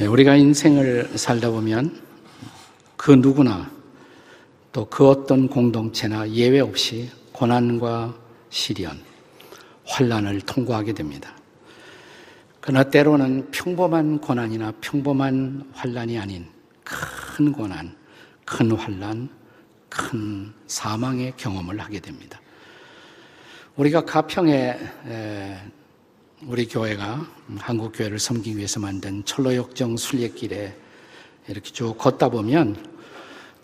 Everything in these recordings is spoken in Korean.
예, 우리가 인생을 살다 보면 그 누구나 또 그 어떤 공동체나 예외 없이 고난과 시련, 환란을 통과하게 됩니다. 그러나 때로는 평범한 고난이나 평범한 환란이 아닌 큰 고난, 큰 환란, 큰 사망의 경험을 하게 됩니다. 우리가 가평에 우리 교회가 한국 교회를 섬기기 위해서 만든 철로역정 순례길에 이렇게 쭉 걷다 보면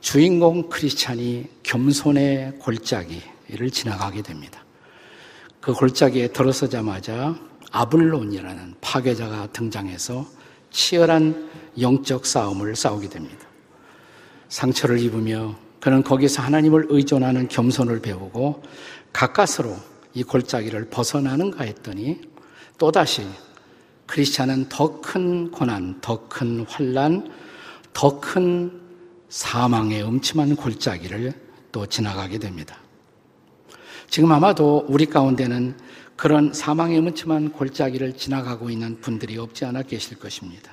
주인공 크리스찬이 겸손의 골짜기를 지나가게 됩니다. 그 골짜기에 들어서자마자 아블론이라는 파괴자가 등장해서 치열한 영적 싸움을 싸우게 됩니다. 상처를 입으며 그는 거기서 하나님을 의존하는 겸손을 배우고 가까스로 이 골짜기를 벗어나는가 했더니 또다시 크리스찬은 더 큰 고난, 더 큰 환란, 더 큰 사망의 음침한 골짜기를 또 지나가게 됩니다. 지금 아마도 우리 가운데는 그런 사망의 음침한 골짜기를 지나가고 있는 분들이 없지 않아 계실 것입니다.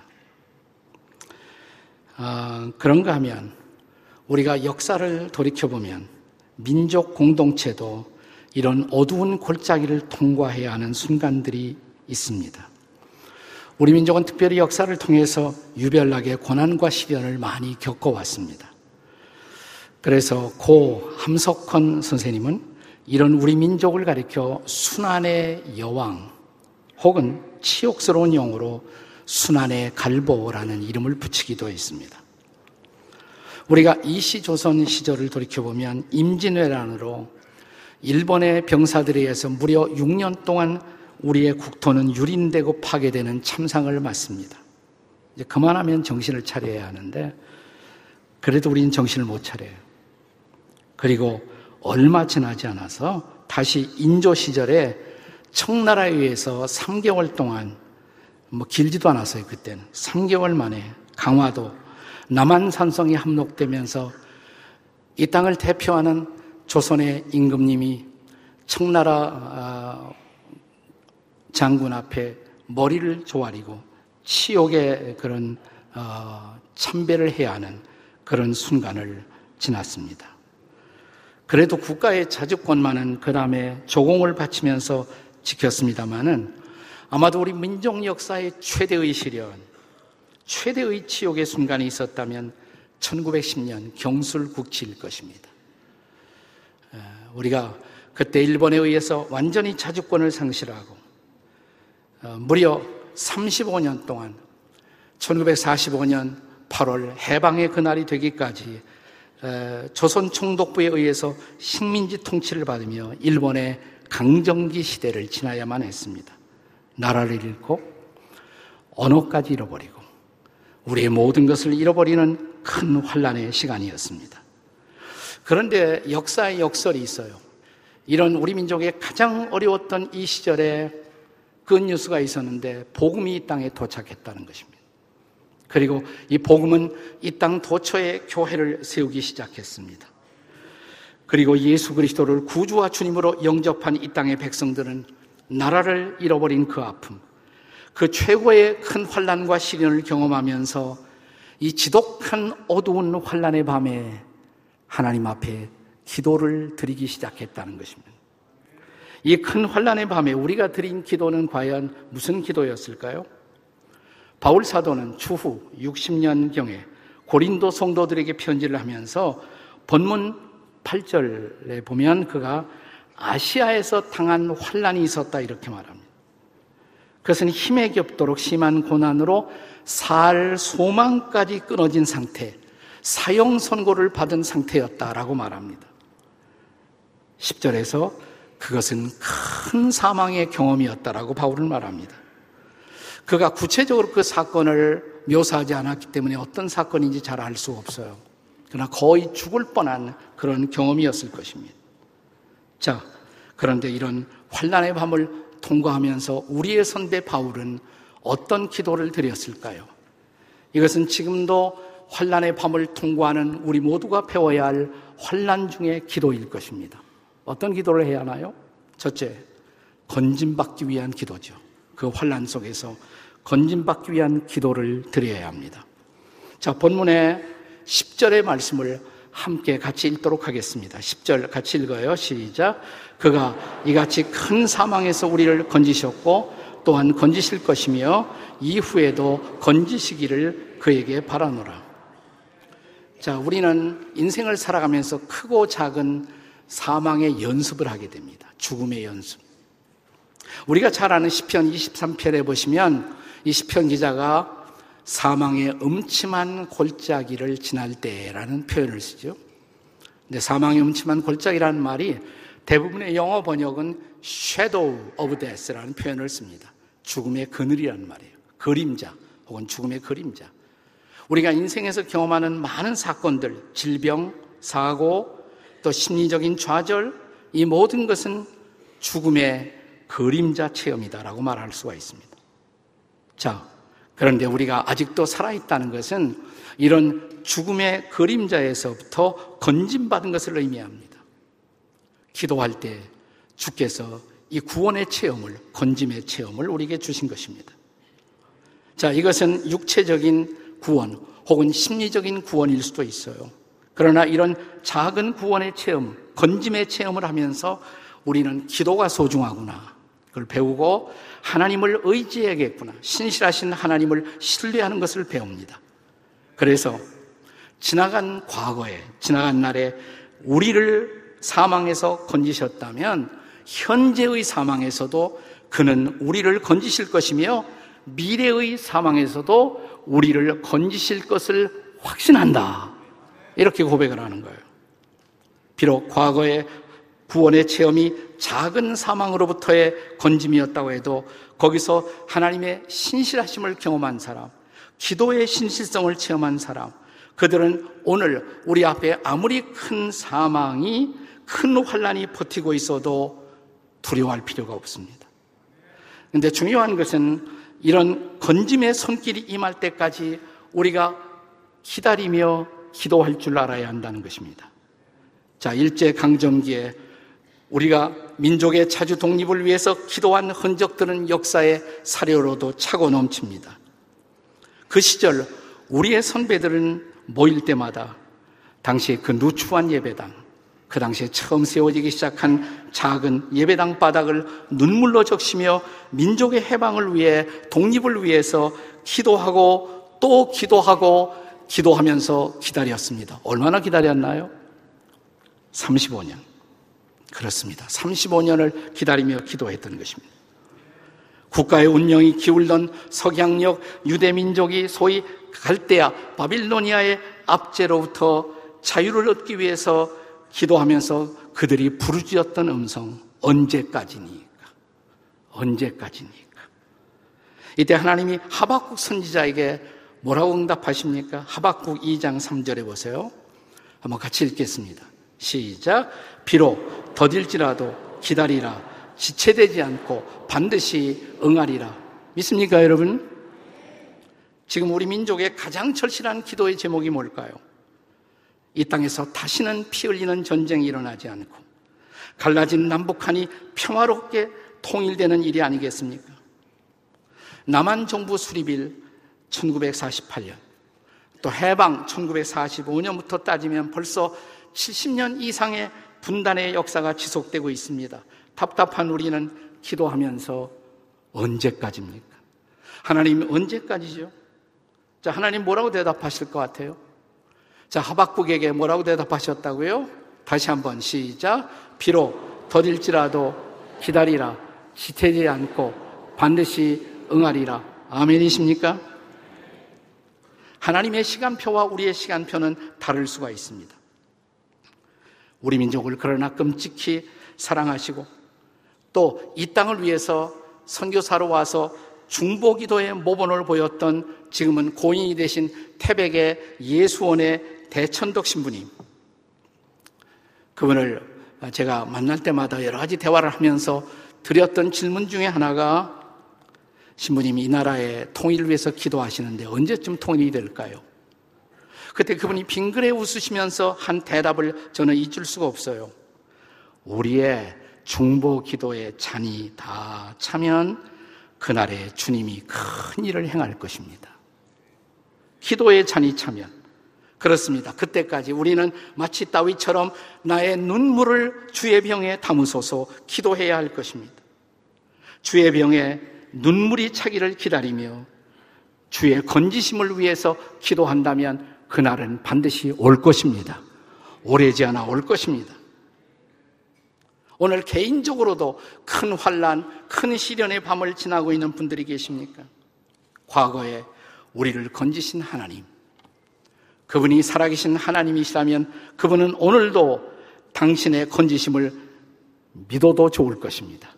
아, 그런가 하면 우리가 역사를 돌이켜보면 민족 공동체도 이런 어두운 골짜기를 통과해야 하는 순간들이 있습니다. 우리 민족은 특별히 역사를 통해서 유별나게 고난과 시련을 많이 겪어왔습니다. 그래서 고 함석헌 선생님은 이런 우리 민족을 가리켜 순환의 여왕 혹은 치욕스러운 영어로 순환의 갈보라는 이름을 붙이기도 했습니다. 우리가 이시 조선 시절을 돌이켜보면 임진왜란으로 일본의 병사들에 의해서 무려 6년 동안 우리의 국토는 유린되고 파괴되는 참상을 맞습니다. 이제 그만하면 정신을 차려야 하는데 그래도 우리는 정신을 못 차려요. 그리고 얼마 지나지 않아서 다시 인조 시절에 청나라에 의해서 3개월 동안 뭐 길지도 않았어요 그때는 3개월 만에 강화도 남한 산성이 함록되면서 이 땅을 대표하는 조선의 임금님이 청나라 아, 장군 앞에 머리를 조아리고 치욕의 그런 어, 참배를 해야 하는 그런 순간을 지났습니다. 그래도 국가의 자주권만은 그 다음에 조공을 바치면서 지켰습니다마는 아마도 우리 민족 역사의 최대의 시련, 최대의 치욕의 순간이 있었다면 1910년 경술 국치일 것입니다. 우리가 그때 일본에 의해서 완전히 자주권을 상실하고 어, 무려 35년 동안 1945년 8월 해방의 그날이 되기까지 조선 총독부에 의해서 식민지 통치를 받으며 일본의 강정기 시대를 지나야만 했습니다. 나라를 잃고 언어까지 잃어버리고 우리의 모든 것을 잃어버리는 큰 환란의 시간이었습니다. 그런데 역사의 역설이 있어요. 이런 우리 민족의 가장 어려웠던 이 시절에 그 뉴스가 있었는데 복음이 이 땅에 도착했다는 것입니다. 그리고 이 복음은 이 땅 도처에 교회를 세우기 시작했습니다. 그리고 예수 그리스도를 구주와 주님으로 영접한 이 땅의 백성들은 나라를 잃어버린 그 아픔, 그 최고의 큰 환란과 시련을 경험하면서 이 지독한 어두운 환란의 밤에 하나님 앞에 기도를 드리기 시작했다는 것입니다. 이 큰 환란의 밤에 우리가 드린 기도는 과연 무슨 기도였을까요? 바울 사도는 추후 60년 경에 고린도 성도들에게 편지를 하면서 본문 8절에 보면 그가 아시아에서 당한 환란이 있었다 이렇게 말합니다. 그것은 힘에 겹도록 심한 고난으로 살 소망까지 끊어진 상태, 사형 선고를 받은 상태였다라고 말합니다. 10절에서 그것은 큰 사망의 경험이었다라고 바울은 말합니다. 그가 구체적으로 그 사건을 묘사하지 않았기 때문에 어떤 사건인지 잘 알 수 없어요. 그러나 거의 죽을 뻔한 그런 경험이었을 것입니다. 자, 그런데 이런 환란의 밤을 통과하면서 우리의 선배 바울은 어떤 기도를 드렸을까요? 이것은 지금도 환란의 밤을 통과하는 우리 모두가 배워야 할 환란 중의 기도일 것입니다. 어떤 기도를 해야 하나요? 첫째, 건진받기 위한 기도죠. 그 환란 속에서 건진받기 위한 기도를 드려야 합니다. 자, 본문의 10절의 말씀을 함께 같이 읽도록 하겠습니다. 10절 같이 읽어요. 시작. 그가 이같이 큰 사망에서 우리를 건지셨고 또한 건지실 것이며 이후에도 건지시기를 그에게 바라노라. 자, 우리는 인생을 살아가면서 크고 작은 사망의 연습을 하게 됩니다. 죽음의 연습. 우리가 잘 아는 시편 23편에 보시면 이 시편 기자가 사망의 음침한 골짜기를 지날 때라는 표현을 쓰죠. 근데 사망의 음침한 골짜기라는 말이 대부분의 영어 번역은 shadow of death라는 표현을 씁니다. 죽음의 그늘이라는 말이에요. 그림자 혹은 죽음의 그림자. 우리가 인생에서 경험하는 많은 사건들, 질병, 사고, 또 심리적인 좌절, 이 모든 것은 죽음의 그림자 체험이다라고 말할 수가 있습니다. 자, 그런데 우리가 아직도 살아있다는 것은 이런 죽음의 그림자에서부터 건진받은 것을 의미합니다. 기도할 때 주께서 이 구원의 체험을, 건짐의 체험을 우리에게 주신 것입니다. 자, 이것은 육체적인 구원 혹은 심리적인 구원일 수도 있어요. 그러나 이런 작은 구원의 체험, 건짐의 체험을 하면서 우리는 기도가 소중하구나. 그걸 배우고 하나님을 의지해야겠구나. 신실하신 하나님을 신뢰하는 것을 배웁니다. 그래서 지나간 과거에, 지나간 날에 우리를 사망에서 건지셨다면 현재의 사망에서도 그는 우리를 건지실 것이며 미래의 사망에서도 우리를 건지실 것을 확신한다. 이렇게 고백을 하는 거예요. 비록 과거에 구원의 체험이 작은 사망으로부터의 건짐이었다고 해도 거기서 하나님의 신실하심을 경험한 사람, 기도의 신실성을 체험한 사람, 그들은 오늘 우리 앞에 아무리 큰 사망이 큰 환란이 버티고 있어도 두려워할 필요가 없습니다. 근데 중요한 것은 이런 건짐의 손길이 임할 때까지 우리가 기다리며 기도할 줄 알아야 한다는 것입니다. 자, 일제 강점기에 우리가 민족의 자주 독립을 위해서 기도한 흔적들은 역사의 사료로도 차고 넘칩니다. 그 시절 우리의 선배들은 모일 때마다 당시 그 누추한 예배당, 그 당시에 처음 세워지기 시작한 작은 예배당 바닥을 눈물로 적시며 민족의 해방을 위해 독립을 위해서 기도하고 또 기도하고 기도하면서 기다렸습니다. 얼마나 기다렸나요? 35년. 그렇습니다. 35년을 기다리며 기도했던 것입니다. 국가의 운명이 기울던 석양역 유대민족이 소위 갈대아 바빌로니아의 압제로부터 자유를 얻기 위해서 기도하면서 그들이 부르짖었던 음성 언제까지니까 언제까지니까 이때 하나님이 하박국 선지자에게 뭐라고 응답하십니까? 하박국 2장 3절에 보세요. 한번 같이 읽겠습니다. 시작. 비록 더딜지라도 기다리라. 지체되지 않고 반드시 응하리라. 믿습니까, 여러분? 지금 우리 민족의 가장 절실한 기도의 제목이 뭘까요? 이 땅에서 다시는 피 흘리는 전쟁이 일어나지 않고 갈라진 남북한이 평화롭게 통일되는 일이 아니겠습니까? 남한 정부 수립일 1948년, 또 해방 1945년부터 따지면 벌써 70년 이상의 분단의 역사가 지속되고 있습니다. 답답한 우리는 기도하면서 언제까지입니까? 하나님 언제까지죠? 자, 하나님 뭐라고 대답하실 것 같아요? 자, 하박국에게 뭐라고 대답하셨다고요? 다시 한번 시작. 비록 더딜지라도 기다리라. 지태지 않고 반드시 응하리라. 아멘이십니까? 하나님의 시간표와 우리의 시간표는 다를 수가 있습니다. 우리 민족을 그러나 끔찍히 사랑하시고 또 이 땅을 위해서 선교사로 와서 중보기도의 모본을 보였던 지금은 고인이 되신 태백의 예수원의 대천덕 신부님. 그분을 제가 만날 때마다 여러 가지 대화를 하면서 드렸던 질문 중에 하나가 신부님이 이 나라의 통일을 위해서 기도하시는데 언제쯤 통일이 될까요? 그때 그분이 빙그레 웃으시면서 한 대답을 저는 잊을 수가 없어요. 우리의 중보 기도의 잔이 다 차면 그날에 주님이 큰 일을 행할 것입니다. 기도에 잔이 차면 그렇습니다. 그때까지 우리는 마치 따위처럼 나의 눈물을 주의 병에 담으소서 기도해야 할 것입니다. 주의 병에 눈물이 차기를 기다리며 주의 건지심을 위해서 기도한다면 그날은 반드시 올 것입니다. 오래지 않아 올 것입니다. 오늘 개인적으로도 큰 환란, 큰 시련의 밤을 지나고 있는 분들이 계십니까? 과거에 우리를 건지신 하나님, 그분이 살아계신 하나님이시라면 그분은 오늘도 당신의 건지심을 믿어도 좋을 것입니다.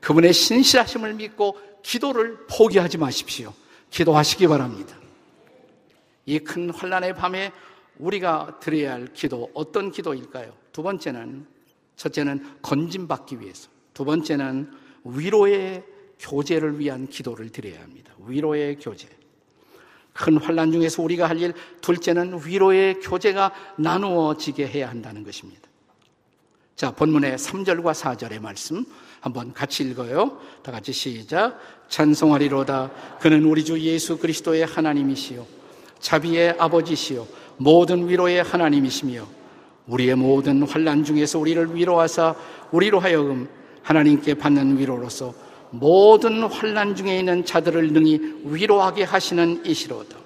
그분의 신실하심을 믿고 기도를 포기하지 마십시오. 기도하시기 바랍니다. 이 큰 환란의 밤에 우리가 드려야 할 기도 어떤 기도일까요? 두 번째는 첫째는 건진받기 위해서, 두 번째는 위로의 교제를 위한 기도를 드려야 합니다. 위로의 교제. 큰 환란 중에서 우리가 할 일, 둘째는 위로의 교제가 나누어지게 해야 한다는 것입니다. 자, 본문의 3절과 4절의 말씀 한번 같이 읽어요. 다 같이 시작. 찬송하리로다. 그는 우리 주 예수 그리스도의 하나님이시요. 자비의 아버지시요. 모든 위로의 하나님이시며 우리의 모든 환란 중에서 우리를 위로하사 우리로 하여금 하나님께 받는 위로로서 모든 환란 중에 있는 자들을 능히 위로하게 하시는 이시로다.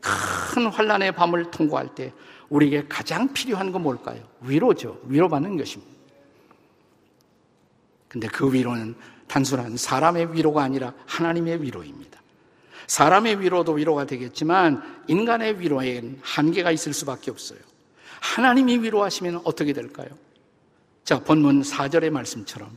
큰 환란의 밤을 통과할 때 우리에게 가장 필요한 건 뭘까요? 위로죠. 위로받는 것입니다. 근데 그 위로는 단순한 사람의 위로가 아니라 하나님의 위로입니다. 사람의 위로도 위로가 되겠지만 인간의 위로에는 한계가 있을 수밖에 없어요. 하나님이 위로하시면 어떻게 될까요? 자, 본문 4절의 말씀처럼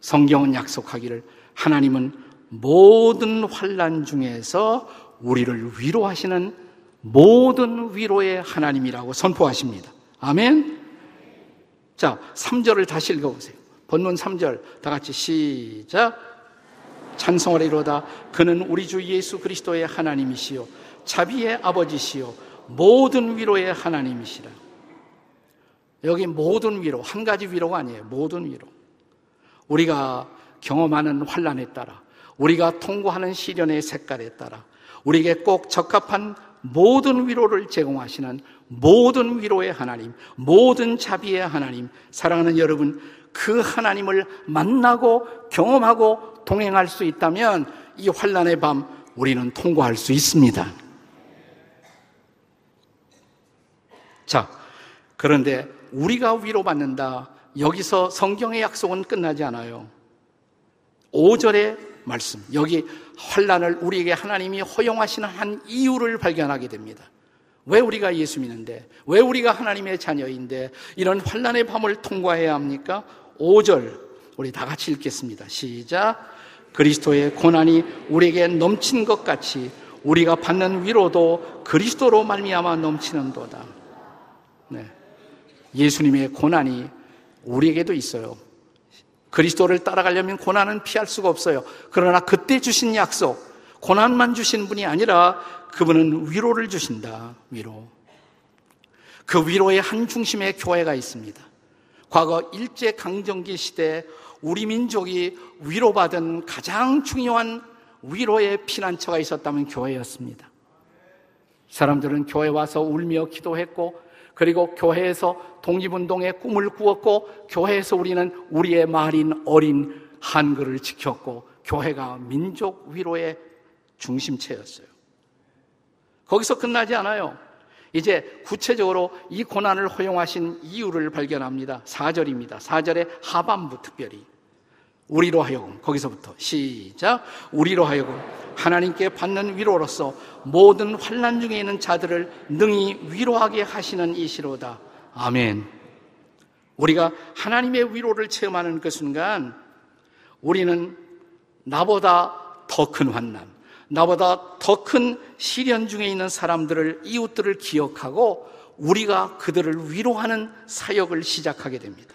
성경은 약속하기를 하나님은 모든 환란 중에서 우리를 위로하시는 모든 위로의 하나님이라고 선포하십니다. 아멘. 자, 3절을 다시 읽어 보세요. 본문 3절 다 같이 시작. 찬송하리로다 그는 우리 주 예수 그리스도의 하나님이시요 자비의 아버지시요 모든 위로의 하나님이시라. 여기 모든 위로 한 가지 위로가 아니에요. 모든 위로. 우리가 경험하는 환란에 따라 우리가 통과하는 시련의 색깔에 따라 우리에게 꼭 적합한 모든 위로를 제공하시는 모든 위로의 하나님, 모든 자비의 하나님, 사랑하는 여러분, 그 하나님을 만나고 경험하고 동행할 수 있다면 이 환란의 밤 우리는 통과할 수 있습니다. 자, 그런데 우리가 위로받는다. 여기서 성경의 약속은 끝나지 않아요. 5절의 말씀. 여기 환란을 우리에게 하나님이 허용하시는 한 이유를 발견하게 됩니다. 왜 우리가 예수 믿는데? 왜 우리가 하나님의 자녀인데 이런 환란의 밤을 통과해야 합니까? 5절 우리 다 같이 읽겠습니다. 시작. 그리스도의 고난이 우리에게 넘친 것 같이 우리가 받는 위로도 그리스도로 말미암아 넘치는도다. 네. 예수님의 고난이 우리에게도 있어요. 그리스도를 따라가려면 고난은 피할 수가 없어요. 그러나 그때 주신 약속, 고난만 주신 분이 아니라 그분은 위로를 주신다. 위로. 그 위로의 한 중심에 교회가 있습니다. 과거 일제 강점기 시대 우리 민족이 위로받은 가장 중요한 위로의 피난처가 있었다면 교회였습니다. 사람들은 교회 와서 울며 기도했고 그리고 교회에서 독립운동의 꿈을 꾸었고 교회에서 우리는 우리의 말인 어린 한글을 지켰고 교회가 민족 위로의 중심체였어요. 거기서 끝나지 않아요. 이제 구체적으로 이 고난을 허용하신 이유를 발견합니다. 4절입니다. 4절의 하반부 특별히. 우리로 하여금, 거기서부터 시작. 우리로 하여금 하나님께 받는 위로로서 모든 환란 중에 있는 자들을 능히 위로하게 하시는 이시로다. 아멘. 우리가 하나님의 위로를 체험하는 그 순간 우리는 나보다 더 큰 환난, 나보다 더 큰 시련 중에 있는 사람들을 이웃들을 기억하고 우리가 그들을 위로하는 사역을 시작하게 됩니다.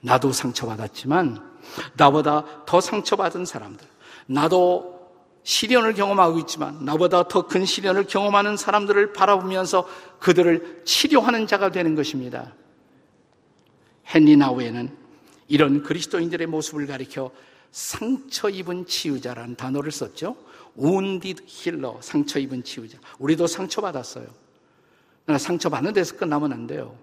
나도 상처받았지만 나보다 더 상처받은 사람들, 나도 시련을 경험하고 있지만 나보다 더 큰 시련을 경험하는 사람들을 바라보면서 그들을 치료하는 자가 되는 것입니다. 헨리 나우에는 이런 그리스도인들의 모습을 가리켜 상처 입은 치유자라는 단어를 썼죠. Wounded healer, 상처 입은 치유자. 우리도 상처받았어요. 그러나 상처받는 데서 끝나면 안 돼요.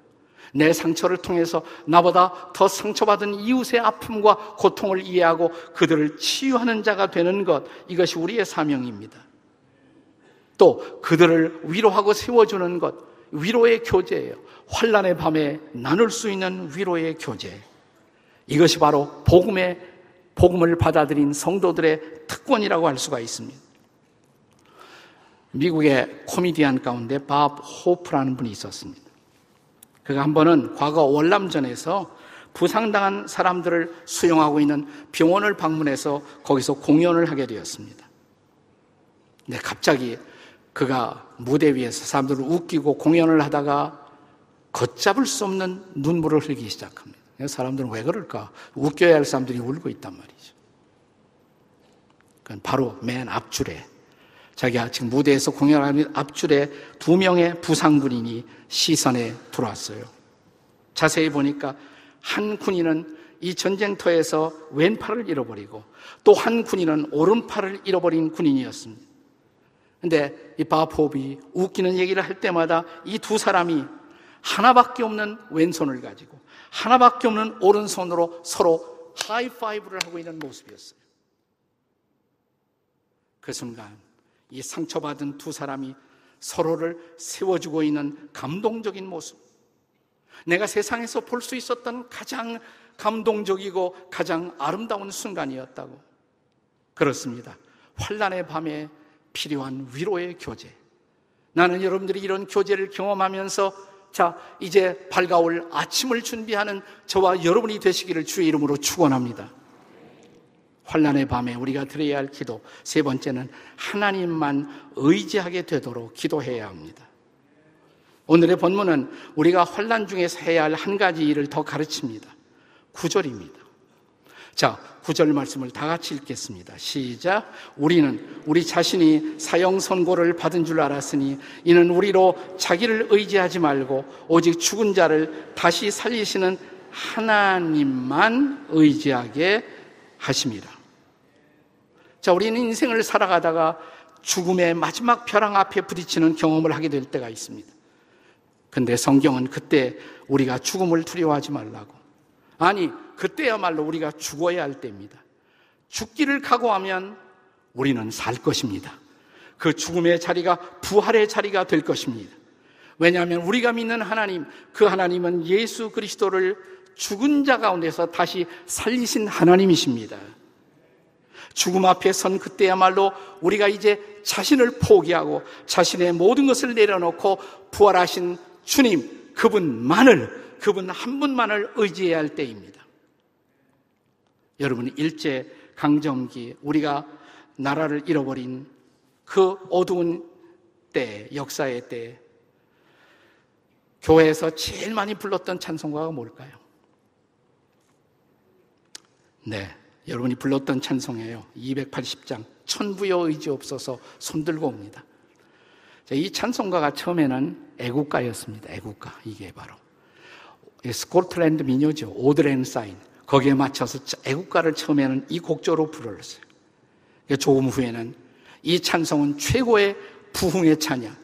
내 상처를 통해서 나보다 더 상처받은 이웃의 아픔과 고통을 이해하고 그들을 치유하는 자가 되는 것, 이것이 우리의 사명입니다. 또 그들을 위로하고 세워주는 것, 위로의 교제예요. 환란의 밤에 나눌 수 있는 위로의 교제. 이것이 바로 복음의 복음을 받아들인 성도들의 특권이라고 할 수가 있습니다. 미국의 코미디언 가운데 밥 호프라는 분이 있었습니다. 그가 한 번은 과거 월남전에서 부상당한 사람들을 수용하고 있는 병원을 방문해서 거기서 공연을 하게 되었습니다. 근 갑자기 그가 무대 위에서 사람들을 웃기고 공연을 하다가 걷잡을 수 없는 눈물을 흘리기 시작합니다. 사람들은 왜 그럴까? 웃겨야 할 사람들이 울고 있단 말이죠. 그건 바로 맨 앞줄에 자기가 지금 무대에서 공연하는 앞줄에 두 명의 부상 군인이 시선에 들어왔어요. 자세히 보니까 한 군인은 이 전쟁터에서 왼팔을 잃어버리고 또 한 군인은 오른팔을 잃어버린 군인이었습니다. 근데 이 바포비 웃기는 얘기를 할 때마다 이 두 사람이 하나밖에 없는 왼손을 가지고 하나밖에 없는 오른손으로 서로 하이파이브를 하고 있는 모습이었어요. 그 순간 이 상처받은 두 사람이 서로를 세워주고 있는 감동적인 모습. 내가 세상에서 볼 수 있었던 가장 감동적이고 가장 아름다운 순간이었다고. 그렇습니다. 환란의 밤에 필요한 위로의 교제. 나는 여러분들이 이런 교제를 경험하면서 자, 이제 밝아올 아침을 준비하는 저와 여러분이 되시기를 주의 이름으로 축원합니다. 환란의 밤에 우리가 드려야 할 기도 세 번째는 하나님만 의지하게 되도록 기도해야 합니다. 오늘의 본문은 우리가 환란 중에서 해야 할 한 가지 일을 더 가르칩니다. 구절입니다. 자, 구절 말씀을 다 같이 읽겠습니다. 시작. 우리는 우리 자신이 사형 선고를 받은 줄 알았으니 이는 우리로 자기를 의지하지 말고 오직 죽은 자를 다시 살리시는 하나님만 의지하게 하십니다. 자, 우리는 인생을 살아가다가 죽음의 마지막 벼랑 앞에 부딪히는 경험을 하게 될 때가 있습니다. 근데 성경은 그때 우리가 죽음을 두려워하지 말라고. 아니, 그때야말로 우리가 죽어야 할 때입니다. 죽기를 각오하면 우리는 살 것입니다. 그 죽음의 자리가 부활의 자리가 될 것입니다. 왜냐하면 우리가 믿는 하나님, 그 하나님은 예수 그리스도를 죽은 자 가운데서 다시 살리신 하나님이십니다. 죽음 앞에 선 그때야말로 우리가 이제 자신을 포기하고 자신의 모든 것을 내려놓고 부활하신 주님, 그분만을, 그분 한 분만을 의지해야 할 때입니다. 여러분, 일제 강점기, 우리가 나라를 잃어버린 그 어두운 때, 역사의 때, 교회에서 제일 많이 불렀던 찬송가가 뭘까요? 네. 여러분이 불렀던 찬송이에요. 280장. 천부여 의지 없어서 손들고 옵니다. 이 찬송가가 처음에는 애국가였습니다. 애국가. 이게 바로. 스코틀랜드 민요죠. 오드렌 사인. 거기에 맞춰서 애국가를 처음에는 이 곡조로 불렀어요. 조금 후에는 이 찬송은 최고의 부흥의 찬양.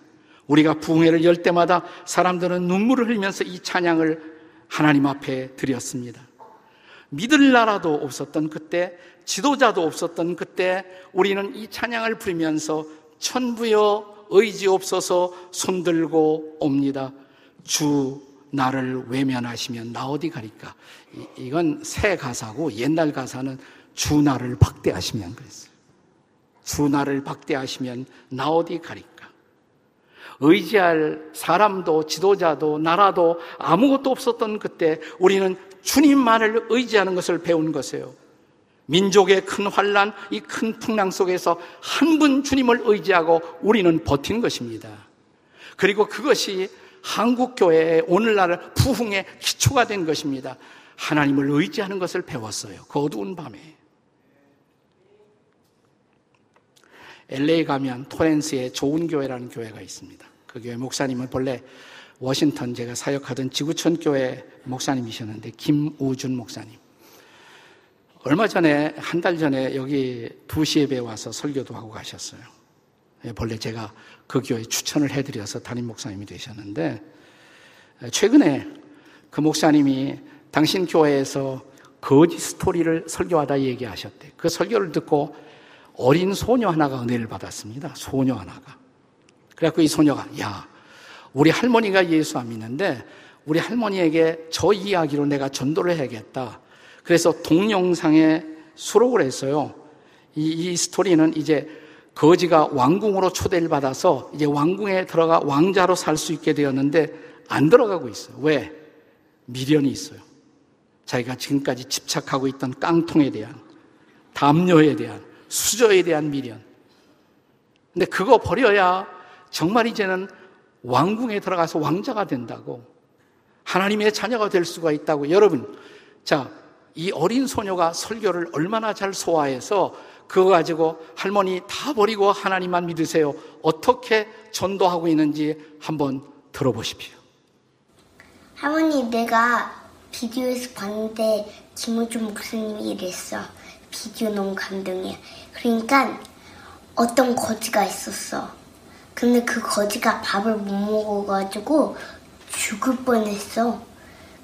우리가 부흥회를 열 때마다 사람들은 눈물을 흘리면서 이 찬양을 하나님 앞에 드렸습니다. 믿을 나라도 없었던 그때, 지도자도 없었던 그때 우리는 이 찬양을 부르면서 천부여 의지 없어서 손들고 옵니다. 주 나를 외면하시면 나 어디 가리까? 이건 새 가사고 옛날 가사는 주 나를 박대하시면 그랬어요. 주 나를 박대하시면 나 어디 가리까? 의지할 사람도 지도자도 나라도 아무것도 없었던 그때 우리는 주님만을 의지하는 것을 배운 것이에요. 민족의 큰 환란, 이 큰 풍랑 속에서 한 분 주님을 의지하고 우리는 버틴 것입니다. 그리고 그것이 한국교회의 오늘날 부흥의 기초가 된 것입니다. 하나님을 의지하는 것을 배웠어요. 그 어두운 밤에. LA 가면 토렌스에 좋은 교회라는 교회가 있습니다. 그 교회 목사님은 본래 워싱턴 제가 사역하던 지구촌 교회 목사님이셨는데 김우준 목사님. 얼마 전에, 한 달 전에 여기 두시 예배 와서 설교도 하고 가셨어요. 예, 본래 제가 그 교회 추천을 해드려서 담임 목사님이 되셨는데, 최근에 그 목사님이 당신 교회에서 거짓 스토리를 설교하다 얘기하셨대. 그 설교를 듣고 어린 소녀 하나가 은혜를 받았습니다. 소녀 하나가. 그래갖고 이 소녀가, 야, 우리 할머니가 예수 안 믿는데 우리 할머니에게 저 이야기로 내가 전도를 해야겠다. 그래서 동영상에 수록을 했어요. 이, 이 스토리는 이제 거지가 왕궁으로 초대를 받아서 이제 왕궁에 들어가 왕자로 살 수 있게 되었는데 안 들어가고 있어요. 왜? 미련이 있어요. 자기가 지금까지 집착하고 있던 깡통에 대한, 담요에 대한, 수저에 대한 미련. 근데 그거 버려야 정말 이제는 왕궁에 들어가서 왕자가 된다고. 하나님의 자녀가 될 수가 있다고. 여러분, 자, 이 어린 소녀가 설교를 얼마나 잘 소화해서 그거 가지고 할머니 다 버리고 하나님만 믿으세요. 어떻게 전도하고 있는지 한번 들어보십시오. 할머니, 내가 비디오에서 봤는데 김우주 목사님이 이랬어. 비디오 너무 감동이야. 그러니까 어떤 거지가 있었어. 근데 그 거지가 밥을 못 먹어가지고 죽을 뻔했어.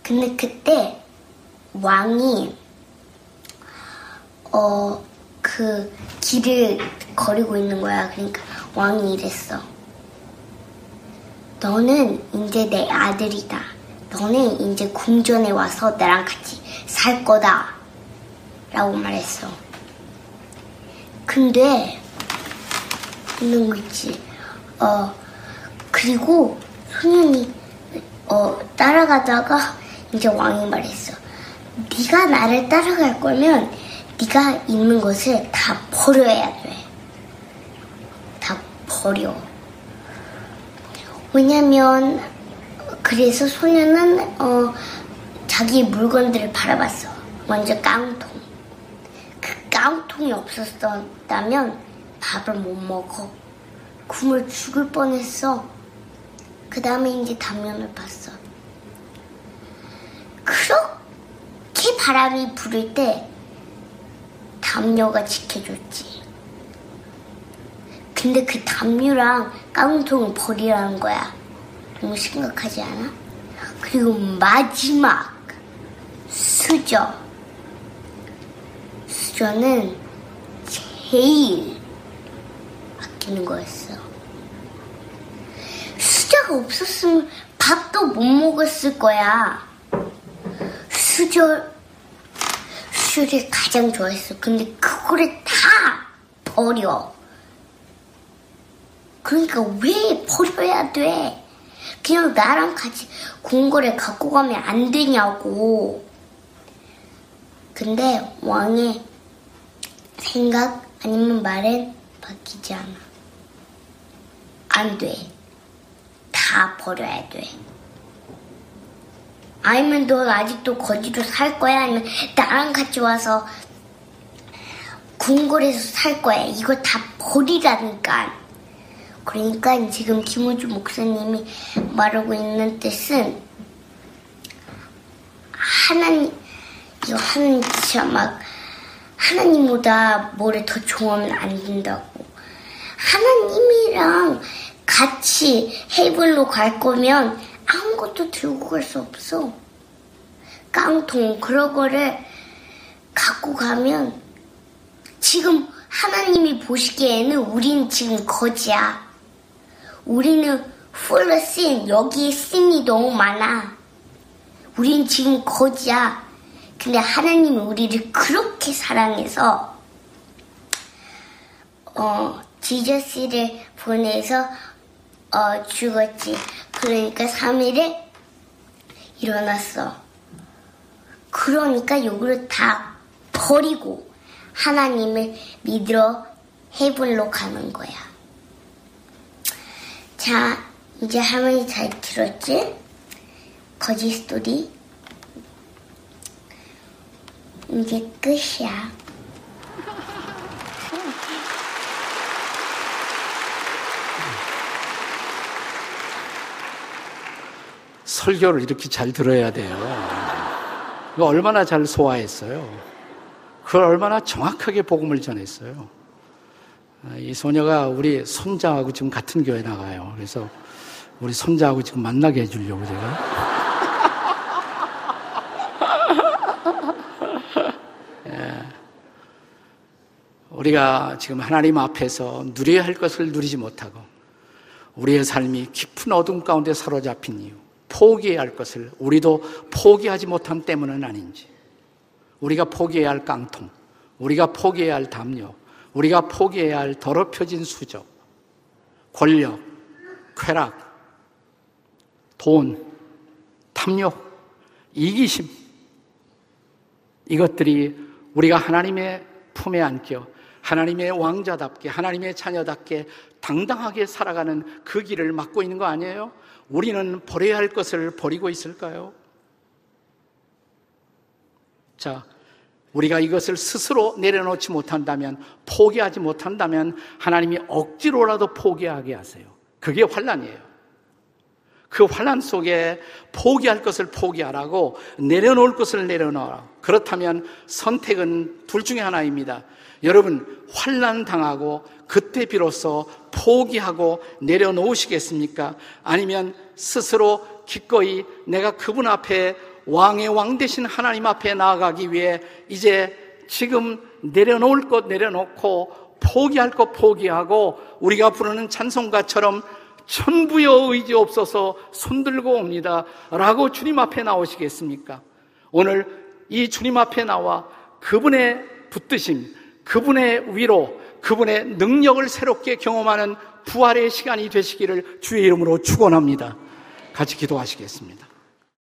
근데 그때 왕이 어 그 길을 거리고 있는 거야. 그러니까 왕이 이랬어. 너는 이제 내 아들이다. 너는 이제 궁전에 와서 나랑 같이 살 거다. 라고 말했어. 근데 있는 거 있지. 어 그리고 소년이 어 따라가다가 이제 왕이 말했어. 네가 나를 따라갈 거면 네가 있는 것을 다 버려야 돼. 다 버려. 왜냐면 그래서 소녀는 어 자기 물건들을 바라봤어. 먼저 깡통. 그 깡통이 없었다면 밥을 못 먹어. 굶을 죽을 뻔했어. 그 다음에 이제 담면을 봤어. 그렇게 바람이 부를 때 담요가 지켜줬지. 근데 그 담요랑 깡통을 버리라는 거야. 너무 심각하지 않아? 그리고 마지막 수저. 수저는 제일 아끼는 거였어. 수저가 없었으면 밥도 못 먹었을 거야. 수저, 수저를 가장 좋아했어. 근데 그거를 다 버려. 그러니까 왜 버려야 돼? 그냥 나랑 같이 궁궐에 갖고 가면 안 되냐고. 근데 왕의 생각 아니면 말은 바뀌지 않아. 안 돼. 다 버려야 돼. 아니면 너 아직도 거지로 살 거야? 아니면 나랑 같이 와서 궁궐에서 살 거야? 이거 다 버리라니까. 그러니까 지금 김우주 목사님이 말하고 있는 뜻은 하나님, 이거 하나님 진짜 막 하나님보다 뭐를 더 좋아하면 안 된다고. 하나님이랑 같이 헤이블로 갈 거면 아무것도 들고 갈 수 없어. 깡통 그런 거를 갖고 가면 지금 하나님이 보시기에는 우린 지금 거지야. 우리는 풀러 씬 여기에 씬이 너무 많아. 우린 지금 거지야. 근데 하나님이 우리를 그렇게 사랑해서 어 지저스를 보내서 어 죽었지. 그러니까 3일에 일어났어. 그러니까 요거를 다 버리고 하나님을 믿으러 헤븐로 가는 거야. 자, 이제 할머니 잘 들었지? 거짓 스토리. 이제 끝이야. 설교를 이렇게 잘 들어야 돼요. 이거 얼마나 잘 소화했어요. 그걸 얼마나 정확하게 복음을 전했어요. 아, 이 소녀가 우리 손자하고 지금 같은 교회 나가요. 그래서 우리 손자하고 지금 만나게 해주려고 제가. 예. 우리가 지금 하나님 앞에서 누려야 할 것을 누리지 못하고 우리의 삶이 깊은 어둠 가운데 사로잡힌 이유, 포기해야 할 것을 우리도 포기하지 못함 때문은 아닌지, 우리가 포기해야 할 깡통, 우리가 포기해야 할 담요, 우리가 포기해야 할 더럽혀진 수저, 권력, 쾌락, 돈, 탐욕, 이기심, 이것들이 우리가 하나님의 품에 안겨 하나님의 왕자답게 하나님의 자녀답게 당당하게 살아가는 그 길을 막고 있는 거 아니에요? 우리는 버려야 할 것을 버리고 있을까요? 자, 우리가 이것을 스스로 내려놓지 못한다면, 포기하지 못한다면 하나님이 억지로라도 포기하게 하세요. 그게 환란이에요. 그 환란 속에 포기할 것을 포기하라고 내려놓을 것을 내려놓으라. 그렇다면 선택은 둘 중에 하나입니다. 여러분 환란 당하고 그때 비로소 포기하고 내려놓으시겠습니까? 아니면 스스로 기꺼이 내가 그분 앞에 왕의 왕 되신 하나님 앞에 나아가기 위해 이제 지금 내려놓을 것 내려놓고 포기할 것 포기하고 우리가 부르는 찬송가처럼 천부여 의지 없어서 손들고 옵니다. 라고 주님 앞에 나오시겠습니까? 오늘 이 주님 앞에 나와 그분의 붙드심, 그분의 위로, 그분의 능력을 새롭게 경험하는 부활의 시간이 되시기를 주의 이름으로 축원합니다. 같이 기도하시겠습니다.